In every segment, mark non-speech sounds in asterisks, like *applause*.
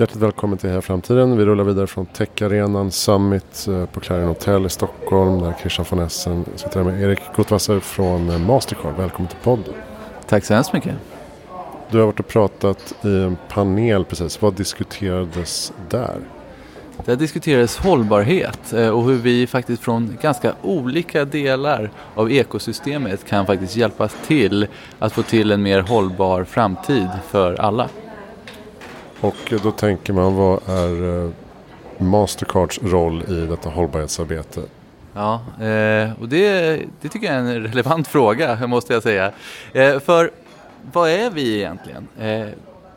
Hjärtligt välkommen till Heja Framtiden. Vi rullar vidare från Techarenan Summit eh, på Clarion Hotel i Stockholm där Christian von Essen sitter här med Erik Gottwasser från eh, Mastercard. Välkommen till podden. Tack så hemskt mycket. Du har varit och pratat i en panel precis. Vad diskuterades där? Där diskuterades hållbarhet eh, och hur vi faktiskt från ganska olika delar av ekosystemet kan faktiskt hjälpas till att få till en mer hållbar framtid för alla. Och då tänker man, vad är eh, Mastercards roll i detta hållbarhetsarbete? Ja, eh, och det, det tycker jag är en relevant *laughs* fråga, måste jag säga. Eh, för vad är vi egentligen?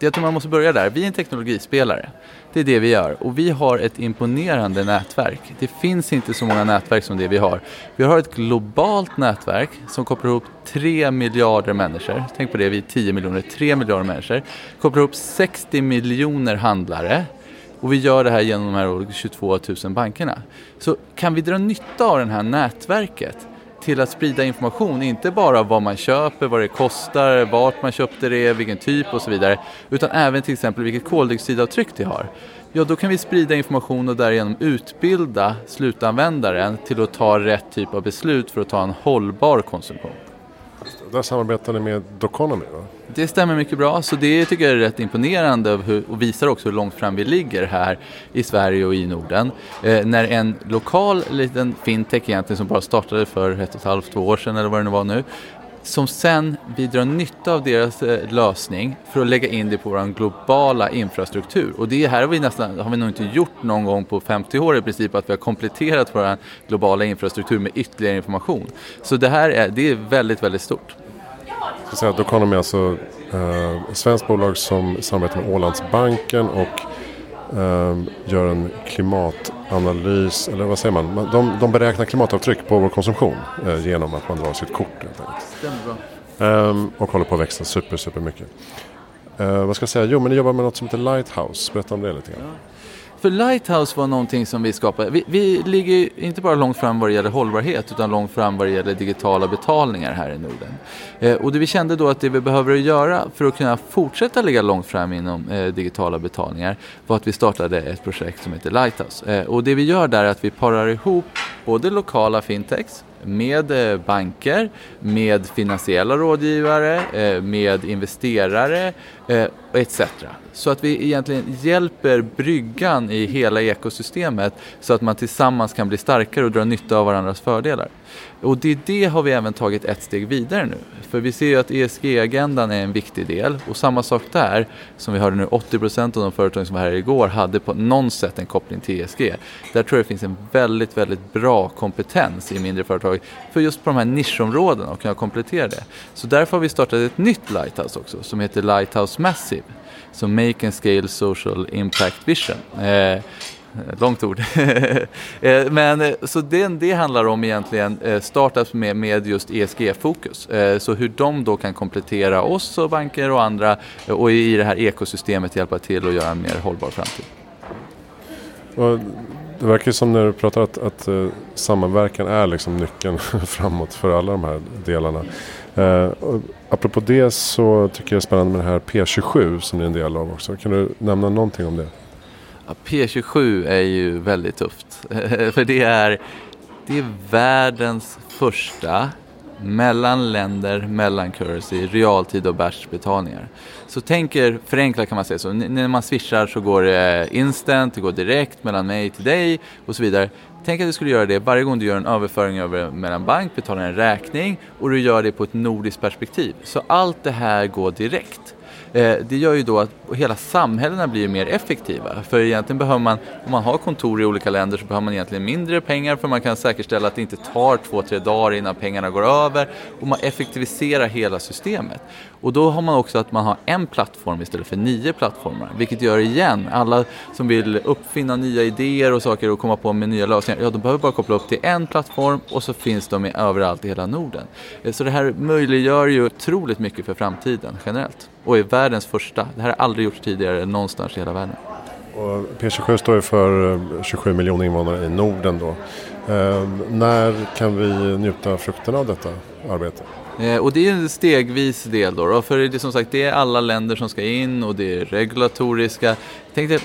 Jag tror man måste börja där. Vi är en teknologispelare. Det är det vi gör och vi har ett imponerande nätverk. Det finns inte så många nätverk som det vi har. Vi har ett globalt nätverk som kopplar ihop 3 miljarder människor. Tänk på det, vi är 10 miljoner, 3 miljarder människor. Kopplar ihop 60 miljoner handlare. Och vi gör det här genom de här 22 000 bankerna. Så kan vi dra nytta av det här nätverket till att sprida information, inte bara vad man köper, vad det kostar, vart man köpte det, vilken typ och så vidare, utan även till exempel vilket koldioxidavtryck det har. Ja, då kan vi sprida information och därigenom utbilda slutanvändaren till att ta rätt typ av beslut för att ta en hållbar konsumtion. Där samarbetar ni med Doconomy va? Det stämmer mycket bra, så det tycker jag är rätt imponerande och visar också hur långt fram vi ligger här i Sverige och i Norden. Eh, när en lokal liten fintech egentligen som bara startade för ett och ett halvt, två år sedan eller vad det nu var nu, som sen vi drar nytta av deras eh, lösning för att lägga in det på vår globala infrastruktur. Och det här har vi, nästan, har vi nog inte gjort någon gång på 50 år i princip, att vi har kompletterat vår globala infrastruktur med ytterligare information. Så det här är, det är väldigt, väldigt stort. Jag säga att Doconomy är alltså eh, ett svenskt bolag som samarbetar med Ålandsbanken och eh, gör en klimat klimatanalys, eller vad säger man? De, de beräknar klimatavtryck på vår konsumtion eh, genom att man drar sitt kort. Um, och håller på att växa super, super mycket. Uh, vad ska jag säga? Jo, men ni jobbar med något som heter Lighthouse. Berätta om det lite grann. Ja. För Lighthouse var någonting som vi skapade. Vi, vi, ligger inte bara långt fram vad det gäller hållbarhet utan långt fram vad det gäller digitala betalningar här i Norden. Eh, och det vi kände då att det vi behöver göra för att kunna fortsätta ligga långt fram inom eh, digitala betalningar var att vi startade ett projekt som heter Lighthouse. Eh, och det vi gör där är att vi parar ihop både lokala fintechs med eh, banker, med finansiella rådgivare, eh, med investerare eh, etc. Så att vi egentligen hjälper bryggan i hela ekosystemet så att man tillsammans kan bli starkare och dra nytta av varandras fördelar. Och det, det har vi även tagit ett steg vidare nu. För vi ser ju att ESG-agendan är en viktig del och samma sak där som vi hörde nu 80% av de företag som var här igår hade på något sätt en koppling till ESG. Där tror jag det finns en väldigt, väldigt bra kompetens i mindre företag för just på de här nischområdena och kunna komplettera det. Så därför har vi startat ett nytt Lighthouse också som heter Lighthouse Massive. Så Make and Scale Social Impact Vision. Eh, Långt ord. *laughs* Eh, men eh, så det, det handlar om egentligen eh, startups med, med just ESG-fokus. Eh, så hur de då kan komplettera oss och banker och andra eh, och i det här ekosystemet hjälpa till att göra en mer hållbar framtid. Och det verkar som när du pratar att, att eh, samverkan är liksom nyckeln *laughs* framåt för alla de här delarna. Uh, apropå det så tycker jag det är spännande med det här P27 som ni är en del av också. Kan du nämna någonting om det? P27 är ju väldigt tufft. *laughs* För det är, det är världens första mellan länder, mellan currency, realtid och bärsbetalningar. Så tänker, förenklat kan man säga så, N när man swishar så går det instant, det går direkt mellan mig till dig och så vidare. Tänk att du skulle göra det varje gång du gör en överföring över mellan bank, betalar en räkning och du gör det på ett nordiskt perspektiv. Så allt det här går direkt. Eh, det gör ju då att och hela samhällena blir mer effektiva. För egentligen behöver man, om man har kontor i olika länder så behöver man egentligen mindre pengar för man kan säkerställa att det inte tar två, tre dagar innan pengarna går över och man effektiviserar hela systemet. Och då har man också att man har en plattform istället för nio plattformar. Vilket gör igen, alla som vill uppfinna nya idéer och saker och komma på med nya lösningar, ja de behöver bara koppla upp till en plattform och så finns de överallt i hela Norden. Eh, så det här möjliggör ju otroligt mycket för framtiden generellt. Och är världens första. Det här är aldrig gjorts tidigare någonstans i hela världen. Och P27 står ju för 27 eh, miljoner invånare i Norden då. Eh, när kan vi njuta frukterna av detta arbete? Eh, och det är en stegvis del då, då, för det är som sagt det är alla länder som ska in och det är regulatoriska. Jag tänkte,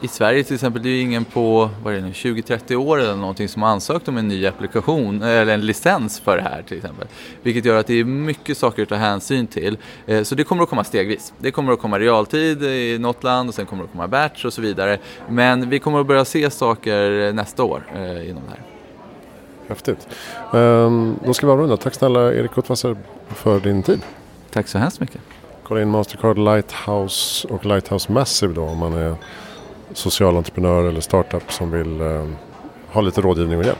i Sverige till exempel, det är ju ingen på 20-30 år eller någonting som har ansökt om en ny applikation eller en licens för det här till exempel. Vilket gör att det är mycket saker att ta hänsyn till. Eh, så det kommer att komma stegvis. Det kommer att komma realtid i något land och sen kommer det att komma batch och så vidare. Men vi kommer att börja se saker nästa år eh, inom det här. Häftigt. Um, då ska vi avrunda. Tack snälla Erik Gottwasser för din tid. Tack så hemskt mycket. Kolla in Mastercard Lighthouse och Lighthouse Massive då om man är social entreprenör eller startup som vill eh, ha lite rådgivning och hjälp.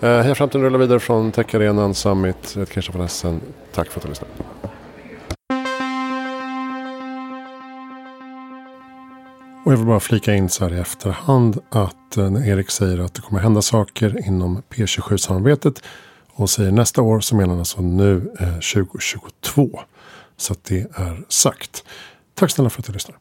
Eh, Heja Framtiden rullar vidare från Techarenan, Summit. Jag heter från Essen. Tack för att du lyssnade. Och jag vill bara flika in så här i efterhand att eh, när Erik säger att det kommer hända saker inom P27-samarbetet och säger nästa år så menar han alltså nu eh, 2022. Så att det är sagt. Tack snälla för att du lyssnar.